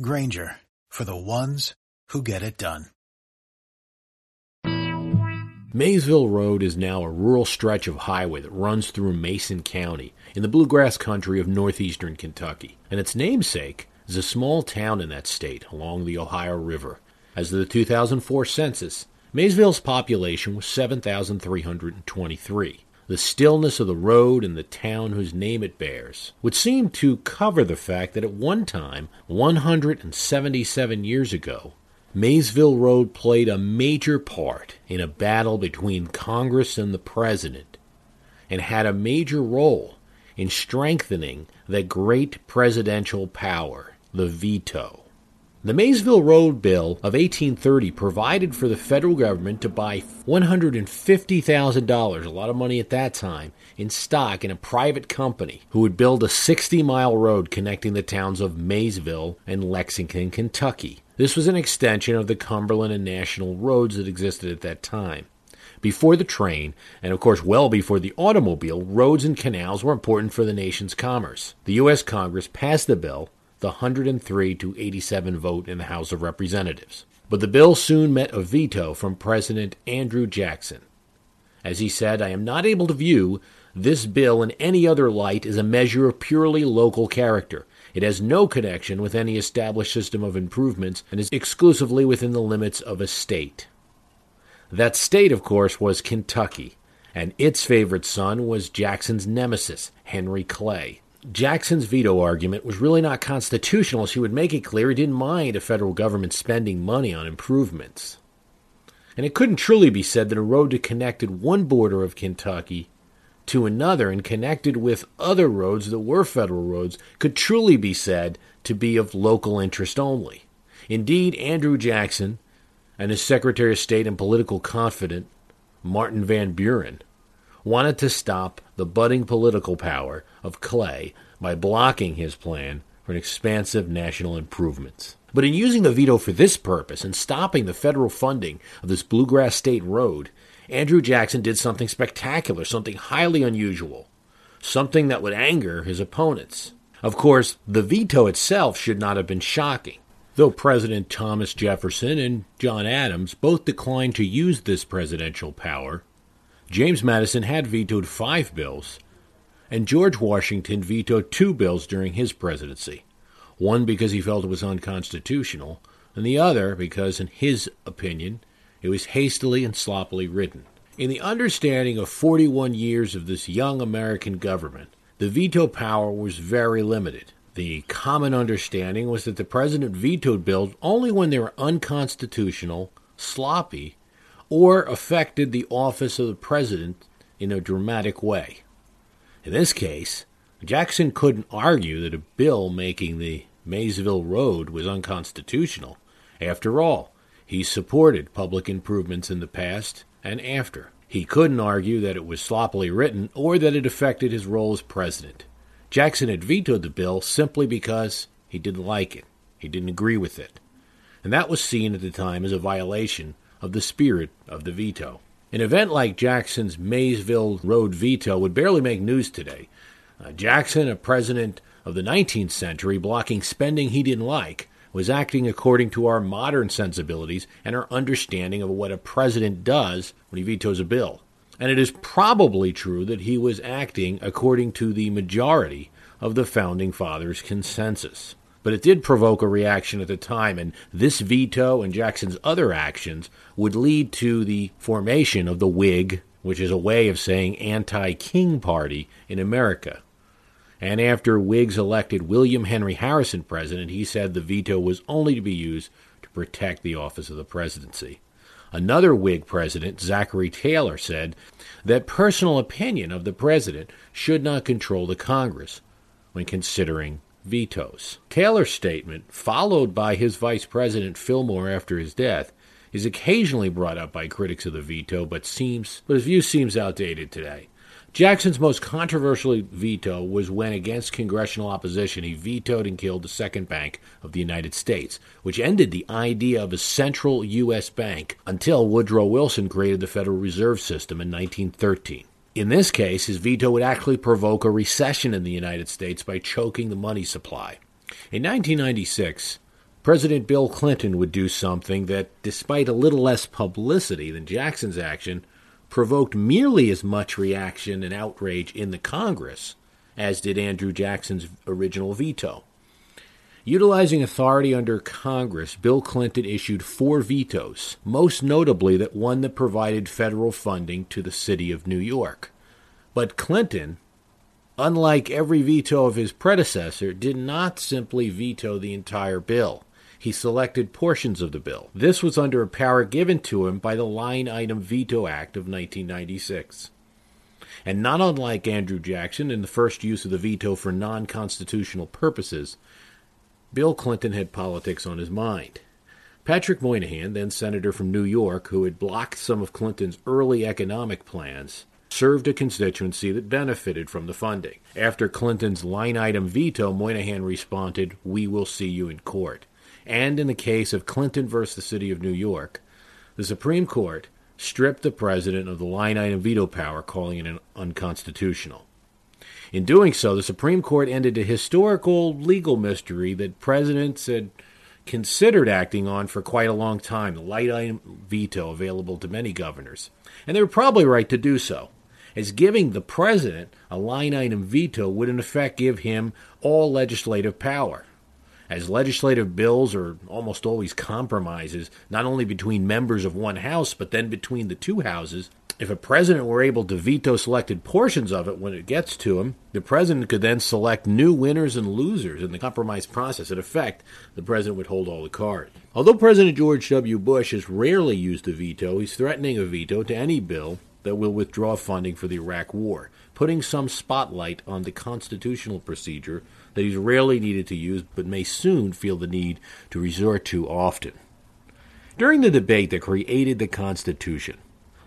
Grainger for the ones who get it done. Maysville Road is now a rural stretch of highway that runs through Mason County in the bluegrass country of northeastern Kentucky, and its namesake is a small town in that state along the Ohio River. As of the 2004 census, Maysville's population was 7,323. The stillness of the road and the town whose name it bears would seem to cover the fact that at one time, 177 years ago, Maysville Road played a major part in a battle between Congress and the President and had a major role in strengthening the great presidential power, the veto. The Maysville Road Bill of 1830 provided for the federal government to buy $150,000, a lot of money at that time, in stock in a private company who would build a 60 mile road connecting the towns of Maysville and Lexington, Kentucky. This was an extension of the Cumberland and National roads that existed at that time. Before the train, and of course well before the automobile, roads and canals were important for the nation's commerce. The U.S. Congress passed the bill the 103 to 87 vote in the House of Representatives. But the bill soon met a veto from President Andrew Jackson. As he said, I am not able to view this bill in any other light as a measure of purely local character. It has no connection with any established system of improvements and is exclusively within the limits of a state. That state, of course, was Kentucky, and its favorite son was Jackson's nemesis, Henry Clay. Jackson's veto argument was really not constitutional, as he would make it clear he didn't mind a federal government spending money on improvements. And it couldn't truly be said that a road that connected one border of Kentucky to another and connected with other roads that were federal roads could truly be said to be of local interest only. Indeed, Andrew Jackson and his Secretary of State and political confidant, Martin Van Buren, wanted to stop the budding political power of Clay by blocking his plan for an expansive national improvements. But in using the veto for this purpose and stopping the federal funding of this bluegrass state road, Andrew Jackson did something spectacular, something highly unusual, something that would anger his opponents. Of course, the veto itself should not have been shocking. Though President Thomas Jefferson and John Adams both declined to use this presidential power, James Madison had vetoed five bills, and George Washington vetoed two bills during his presidency one because he felt it was unconstitutional, and the other because, in his opinion, it was hastily and sloppily written. In the understanding of 41 years of this young American government, the veto power was very limited. The common understanding was that the president vetoed bills only when they were unconstitutional, sloppy, or affected the office of the president in a dramatic way. In this case, Jackson couldn't argue that a bill making the Maysville Road was unconstitutional. After all, he supported public improvements in the past and after. He couldn't argue that it was sloppily written or that it affected his role as president. Jackson had vetoed the bill simply because he didn't like it. He didn't agree with it. And that was seen at the time as a violation of the spirit of the veto. An event like Jackson's Maysville Road veto would barely make news today. Uh, Jackson, a president of the 19th century, blocking spending he didn't like, was acting according to our modern sensibilities and our understanding of what a president does when he vetoes a bill. And it is probably true that he was acting according to the majority of the Founding Fathers' consensus. But it did provoke a reaction at the time, and this veto and Jackson's other actions would lead to the formation of the Whig, which is a way of saying anti King Party in America. And after Whigs elected William Henry Harrison president, he said the veto was only to be used to protect the office of the presidency. Another Whig president, Zachary Taylor, said that personal opinion of the president should not control the Congress when considering vetoes. Taylor's statement, followed by his vice president Fillmore after his death, is occasionally brought up by critics of the veto, but seems but his view seems outdated today. Jackson's most controversial veto was when, against congressional opposition, he vetoed and killed the second bank of the United States, which ended the idea of a central U.S. bank until Woodrow Wilson created the Federal Reserve System in 1913. In this case, his veto would actually provoke a recession in the United States by choking the money supply. In 1996, President Bill Clinton would do something that, despite a little less publicity than Jackson's action, provoked merely as much reaction and outrage in the Congress as did Andrew Jackson's original veto. Utilizing authority under Congress, Bill Clinton issued four vetoes, most notably that one that provided federal funding to the city of New York. But Clinton, unlike every veto of his predecessor, did not simply veto the entire bill he selected portions of the bill. This was under a power given to him by the Line Item Veto Act of 1996. And not unlike Andrew Jackson in the first use of the veto for non constitutional purposes, Bill Clinton had politics on his mind. Patrick Moynihan, then senator from New York, who had blocked some of Clinton's early economic plans, served a constituency that benefited from the funding. After Clinton's line item veto, Moynihan responded, We will see you in court and in the case of Clinton versus the City of New York, the Supreme Court stripped the president of the line item veto power, calling it unconstitutional. In doing so, the Supreme Court ended a historical legal mystery that presidents had considered acting on for quite a long time the line item veto available to many governors. And they were probably right to do so, as giving the president a line item veto would in effect give him all legislative power as legislative bills are almost always compromises, not only between members of one house, but then between the two houses. If a president were able to veto selected portions of it when it gets to him, the president could then select new winners and losers in the compromise process. In effect, the president would hold all the cards. Although President George W. Bush has rarely used a veto, he's threatening a veto to any bill that will withdraw funding for the Iraq War, putting some spotlight on the constitutional procedure that he's rarely needed to use but may soon feel the need to resort to often. During the debate that created the Constitution,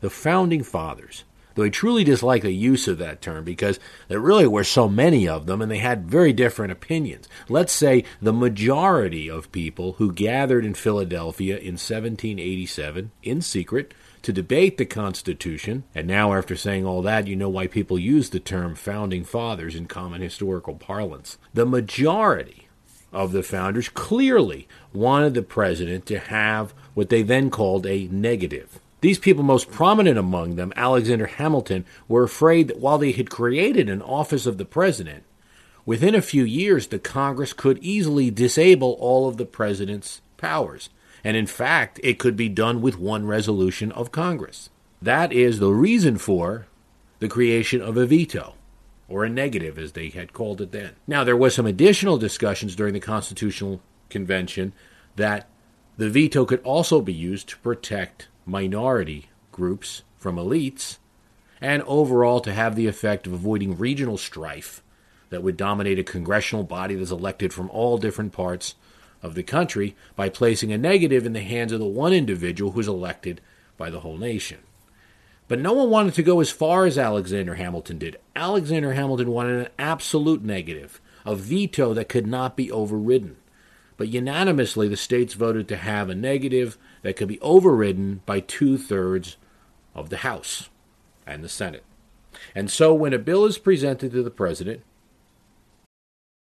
the Founding Fathers, though I truly dislike the use of that term because there really were so many of them and they had very different opinions. Let's say the majority of people who gathered in Philadelphia in 1787 in secret to debate the Constitution, and now after saying all that, you know why people use the term founding fathers in common historical parlance. The majority of the founders clearly wanted the president to have what they then called a negative. These people, most prominent among them, Alexander Hamilton, were afraid that while they had created an office of the president, within a few years the Congress could easily disable all of the president's powers. And in fact, it could be done with one resolution of Congress. That is the reason for the creation of a veto, or a negative as they had called it then. Now, there was some additional discussions during the Constitutional Convention that the veto could also be used to protect minority groups from elites and overall to have the effect of avoiding regional strife that would dominate a congressional body that's elected from all different parts of the country by placing a negative in the hands of the one individual who's elected by the whole nation. But no one wanted to go as far as Alexander Hamilton did. Alexander Hamilton wanted an absolute negative, a veto that could not be overridden. But unanimously, the states voted to have a negative that could be overridden by two thirds of the House and the Senate. And so, when a bill is presented to the president,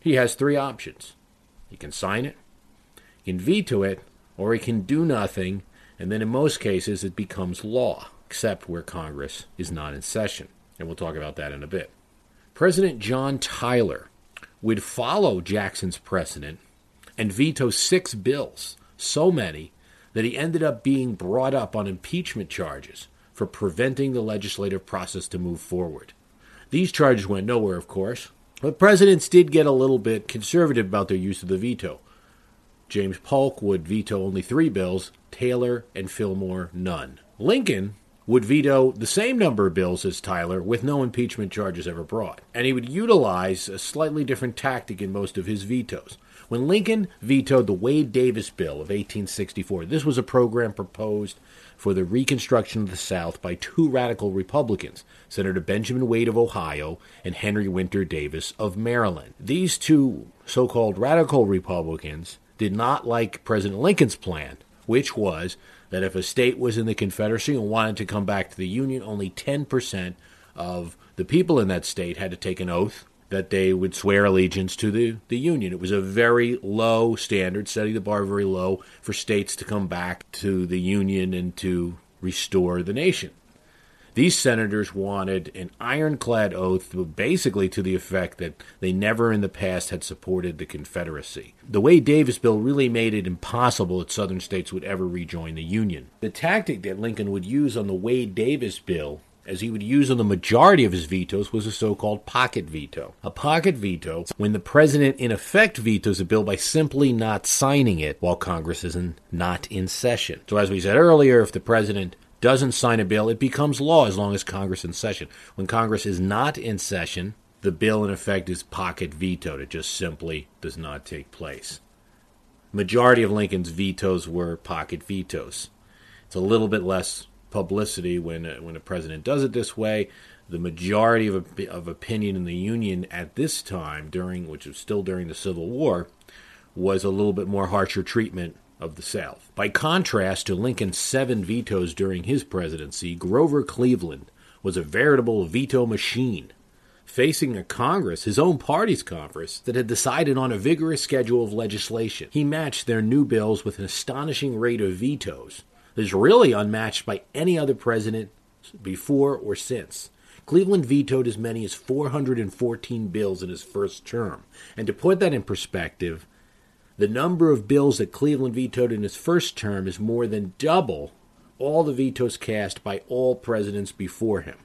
He has three options he can sign it, he can veto it, or he can do nothing, and then in most cases it becomes law, except where Congress is not in session. And we'll talk about that in a bit. President John Tyler would follow Jackson's precedent and veto six bills, so many that he ended up being brought up on impeachment charges for preventing the legislative process to move forward. These charges went nowhere, of course, but presidents did get a little bit conservative about their use of the veto. James Polk would veto only three bills, Taylor and Fillmore none. Lincoln would veto the same number of bills as Tyler with no impeachment charges ever brought. And he would utilize a slightly different tactic in most of his vetoes. When Lincoln vetoed the Wade Davis Bill of 1864, this was a program proposed for the Reconstruction of the South by two radical Republicans, Senator Benjamin Wade of Ohio and Henry Winter Davis of Maryland. These two so called radical Republicans did not like President Lincoln's plan, which was that if a state was in the Confederacy and wanted to come back to the Union, only 10% of the people in that state had to take an oath that they would swear allegiance to the, the Union. It was a very low standard, setting the bar very low for states to come back to the Union and to restore the nation. These senators wanted an ironclad oath, basically to the effect that they never in the past had supported the Confederacy. The Wade Davis bill really made it impossible that Southern states would ever rejoin the Union. The tactic that Lincoln would use on the Wade Davis bill as he would use on the majority of his vetoes, was a so called pocket veto. A pocket veto, when the president in effect vetoes a bill by simply not signing it while Congress is in, not in session. So, as we said earlier, if the president doesn't sign a bill, it becomes law as long as Congress is in session. When Congress is not in session, the bill in effect is pocket vetoed. It just simply does not take place. Majority of Lincoln's vetoes were pocket vetoes. It's a little bit less publicity when uh, when a president does it this way. The majority of, of opinion in the Union at this time, during which was still during the Civil War, was a little bit more harsher treatment of the South. By contrast to Lincoln's seven vetoes during his presidency, Grover Cleveland was a veritable veto machine, facing a Congress, his own party's Congress, that had decided on a vigorous schedule of legislation. He matched their new bills with an astonishing rate of vetoes is really unmatched by any other president before or since. Cleveland vetoed as many as 414 bills in his first term. And to put that in perspective, the number of bills that Cleveland vetoed in his first term is more than double all the vetoes cast by all presidents before him.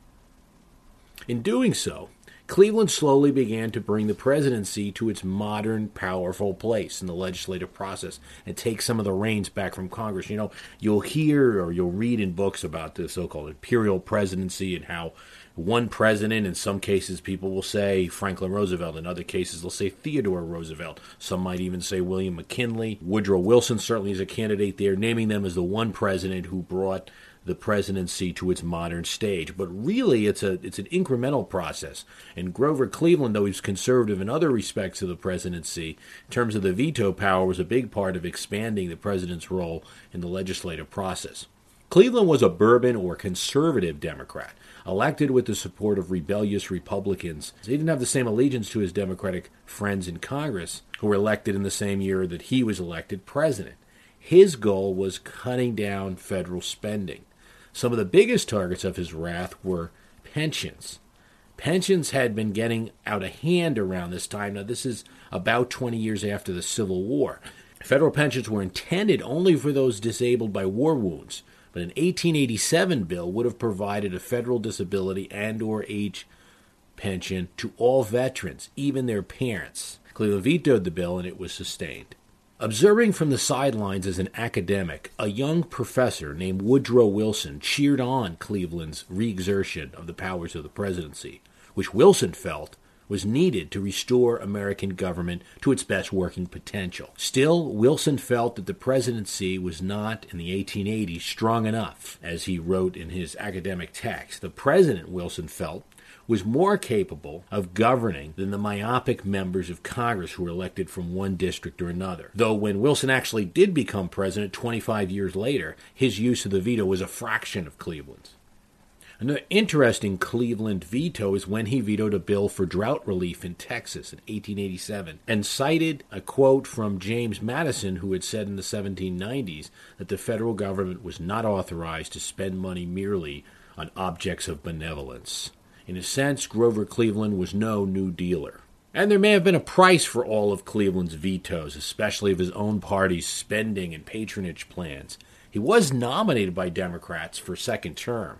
In doing so, Cleveland slowly began to bring the presidency to its modern, powerful place in the legislative process and take some of the reins back from Congress. You know, you'll hear or you'll read in books about the so called imperial presidency and how one president, in some cases, people will say Franklin Roosevelt. In other cases, they'll say Theodore Roosevelt. Some might even say William McKinley. Woodrow Wilson certainly is a candidate there, naming them as the one president who brought the presidency to its modern stage. But really, it's a it's an incremental process. And Grover Cleveland, though he's conservative in other respects of the presidency, in terms of the veto power, was a big part of expanding the president's role in the legislative process. Cleveland was a bourbon or conservative Democrat, elected with the support of rebellious Republicans. He didn't have the same allegiance to his Democratic friends in Congress, who were elected in the same year that he was elected president. His goal was cutting down federal spending. Some of the biggest targets of his wrath were pensions. Pensions had been getting out of hand around this time. Now, this is about 20 years after the Civil War. Federal pensions were intended only for those disabled by war wounds, but an 1887 bill would have provided a federal disability and or age pension to all veterans, even their parents. Cleveland vetoed the bill and it was sustained. Observing from the sidelines as an academic, a young professor named Woodrow Wilson cheered on Cleveland's reexertion of the powers of the presidency, which Wilson felt was needed to restore American government to its best working potential. Still, Wilson felt that the presidency was not, in the 1880s, strong enough, as he wrote in his academic text. The president, Wilson felt, was more capable of governing than the myopic members of Congress who were elected from one district or another. Though when Wilson actually did become president 25 years later, his use of the veto was a fraction of Cleveland's. Another interesting Cleveland veto is when he vetoed a bill for drought relief in Texas in 1887 and cited a quote from James Madison, who had said in the 1790s that the federal government was not authorized to spend money merely on objects of benevolence. In a sense, Grover Cleveland was no New Dealer. And there may have been a price for all of Cleveland's vetoes, especially of his own party's spending and patronage plans. He was nominated by Democrats for second term,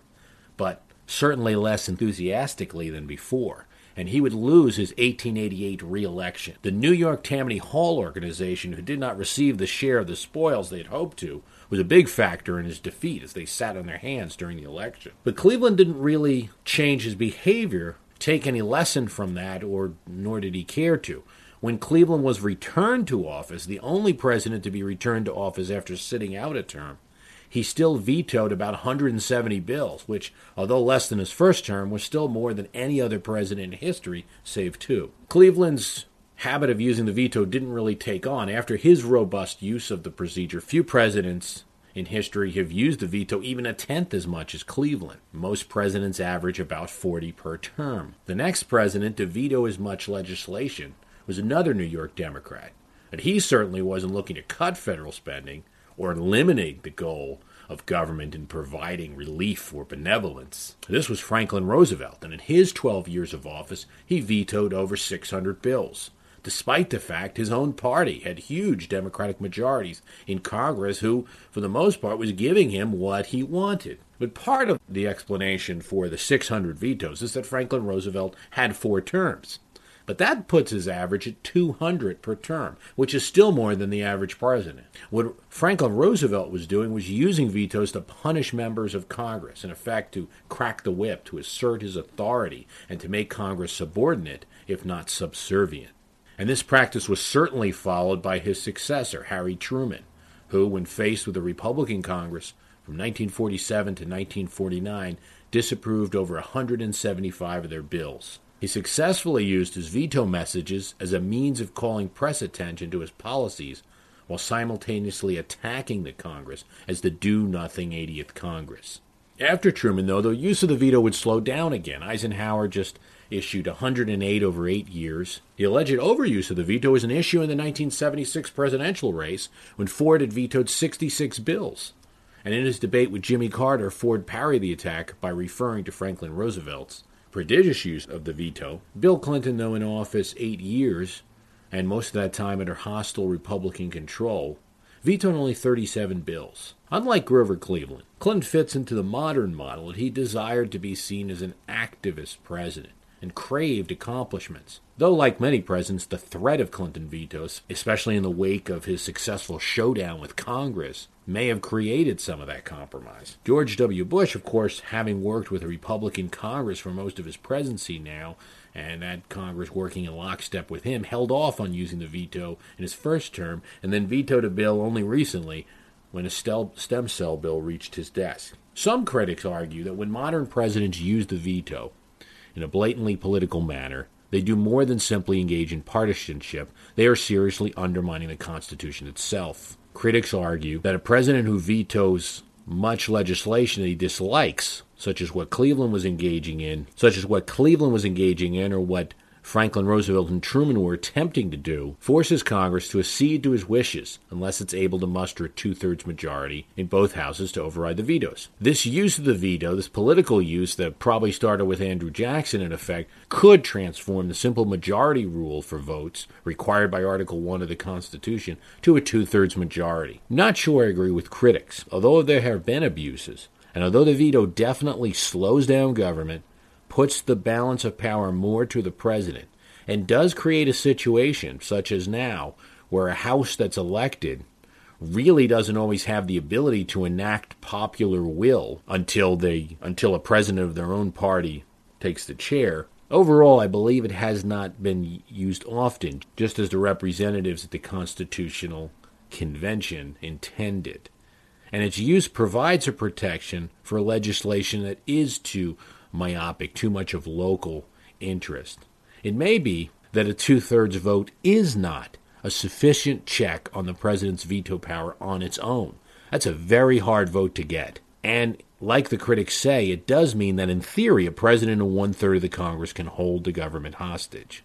but certainly less enthusiastically than before, and he would lose his 1888 reelection. The New York Tammany Hall organization, who did not receive the share of the spoils they had hoped to, was a big factor in his defeat as they sat on their hands during the election. But Cleveland didn't really change his behavior, take any lesson from that, or nor did he care to. When Cleveland was returned to office, the only president to be returned to office after sitting out a term, he still vetoed about 170 bills, which, although less than his first term, was still more than any other president in history, save two. Cleveland's habit of using the veto didn't really take on. After his robust use of the procedure, few presidents in history have used the veto even a tenth as much as Cleveland. Most presidents average about 40 per term. The next president to veto as much legislation was another New York Democrat. and he certainly wasn't looking to cut federal spending or eliminate the goal of government in providing relief or benevolence. This was Franklin Roosevelt, and in his 12 years of office, he vetoed over 600 bills, despite the fact his own party had huge Democratic majorities in Congress who, for the most part, was giving him what he wanted. But part of the explanation for the 600 vetoes is that Franklin Roosevelt had four terms. But that puts his average at 200 per term, which is still more than the average president. What Franklin Roosevelt was doing was using vetoes to punish members of Congress, in effect, to crack the whip, to assert his authority, and to make Congress subordinate, if not subservient. And this practice was certainly followed by his successor, Harry Truman, who, when faced with a Republican Congress from 1947 to 1949, disapproved over 175 of their bills. He successfully used his veto messages as a means of calling press attention to his policies while simultaneously attacking the Congress as the do nothing 80th Congress. After Truman, though, the use of the veto would slow down again. Eisenhower just issued 108 over eight years. The alleged overuse of the veto was an issue in the 1976 presidential race when Ford had vetoed 66 bills. And in his debate with Jimmy Carter, Ford parried the attack by referring to Franklin Roosevelt's prodigious use of the veto. Bill Clinton, though in office eight years, and most of that time under hostile Republican control, vetoed only 37 bills. Unlike Grover Cleveland, Clinton fits into the modern model that he desired to be seen as an activist president and craved accomplishments. Though, like many presidents, the threat of Clinton vetoes, especially in the wake of his successful showdown with Congress, may have created some of that compromise. George W. Bush, of course, having worked with a Republican Congress for most of his presidency now, and that Congress working in lockstep with him, held off on using the veto in his first term and then vetoed a bill only recently when a stem cell bill reached his desk. Some critics argue that when modern presidents use the veto, in a blatantly political manner, they do more than simply engage in partisanship, they are seriously undermining the Constitution itself. Critics argue that a president who vetoes much legislation that he dislikes, such as what Cleveland was engaging in, such as what Cleveland was engaging in, or what Franklin Roosevelt and Truman were attempting to do, forces Congress to accede to his wishes unless it's able to muster a two thirds majority in both houses to override the vetoes. This use of the veto, this political use that probably started with Andrew Jackson in effect, could transform the simple majority rule for votes required by Article 1 of the Constitution to a two thirds majority. Not sure I agree with critics. Although there have been abuses, and although the veto definitely slows down government, puts the balance of power more to the president and does create a situation, such as now, where a House that's elected really doesn't always have the ability to enact popular will until they until a president of their own party takes the chair. Overall, I believe it has not been used often, just as the representatives at the Constitutional Convention intended. And its use provides a protection for legislation that is to myopic, too much of local interest. It may be that a two thirds vote is not a sufficient check on the president's veto power on its own. That's a very hard vote to get. And like the critics say, it does mean that in theory, a president and one third of the Congress can hold the government hostage.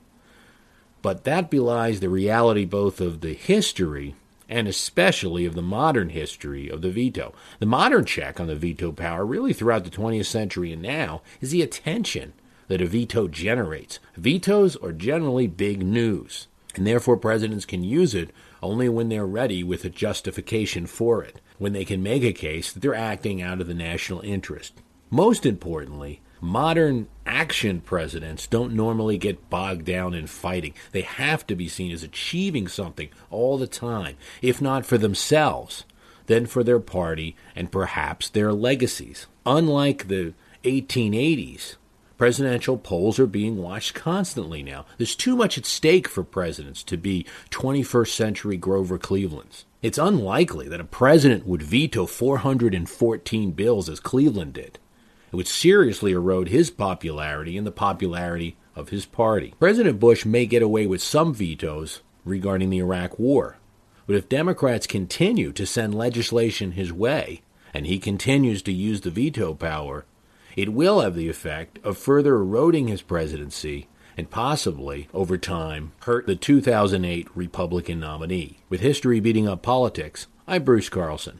But that belies the reality both of the history and especially of the modern history of the veto. The modern check on the veto power, really throughout the 20th century and now, is the attention that a veto generates. Vetoes are generally big news, and therefore presidents can use it only when they're ready with a justification for it, when they can make a case that they're acting out of the national interest. Most importantly, modern action presidents don't normally get bogged down in fighting. They have to be seen as achieving something all the time, if not for themselves, then for their party and perhaps their legacies. Unlike the 1880s, presidential polls are being watched constantly now. There's too much at stake for presidents to be 21st century Grover Clevelands. It's unlikely that a president would veto 414 bills as Cleveland did. It would seriously erode his popularity and the popularity of his party. President Bush may get away with some vetoes regarding the Iraq War, but if Democrats continue to send legislation his way, and he continues to use the veto power, it will have the effect of further eroding his presidency and possibly, over time, hurt the 2008 Republican nominee. With history beating up politics, I'm Bruce Carlson.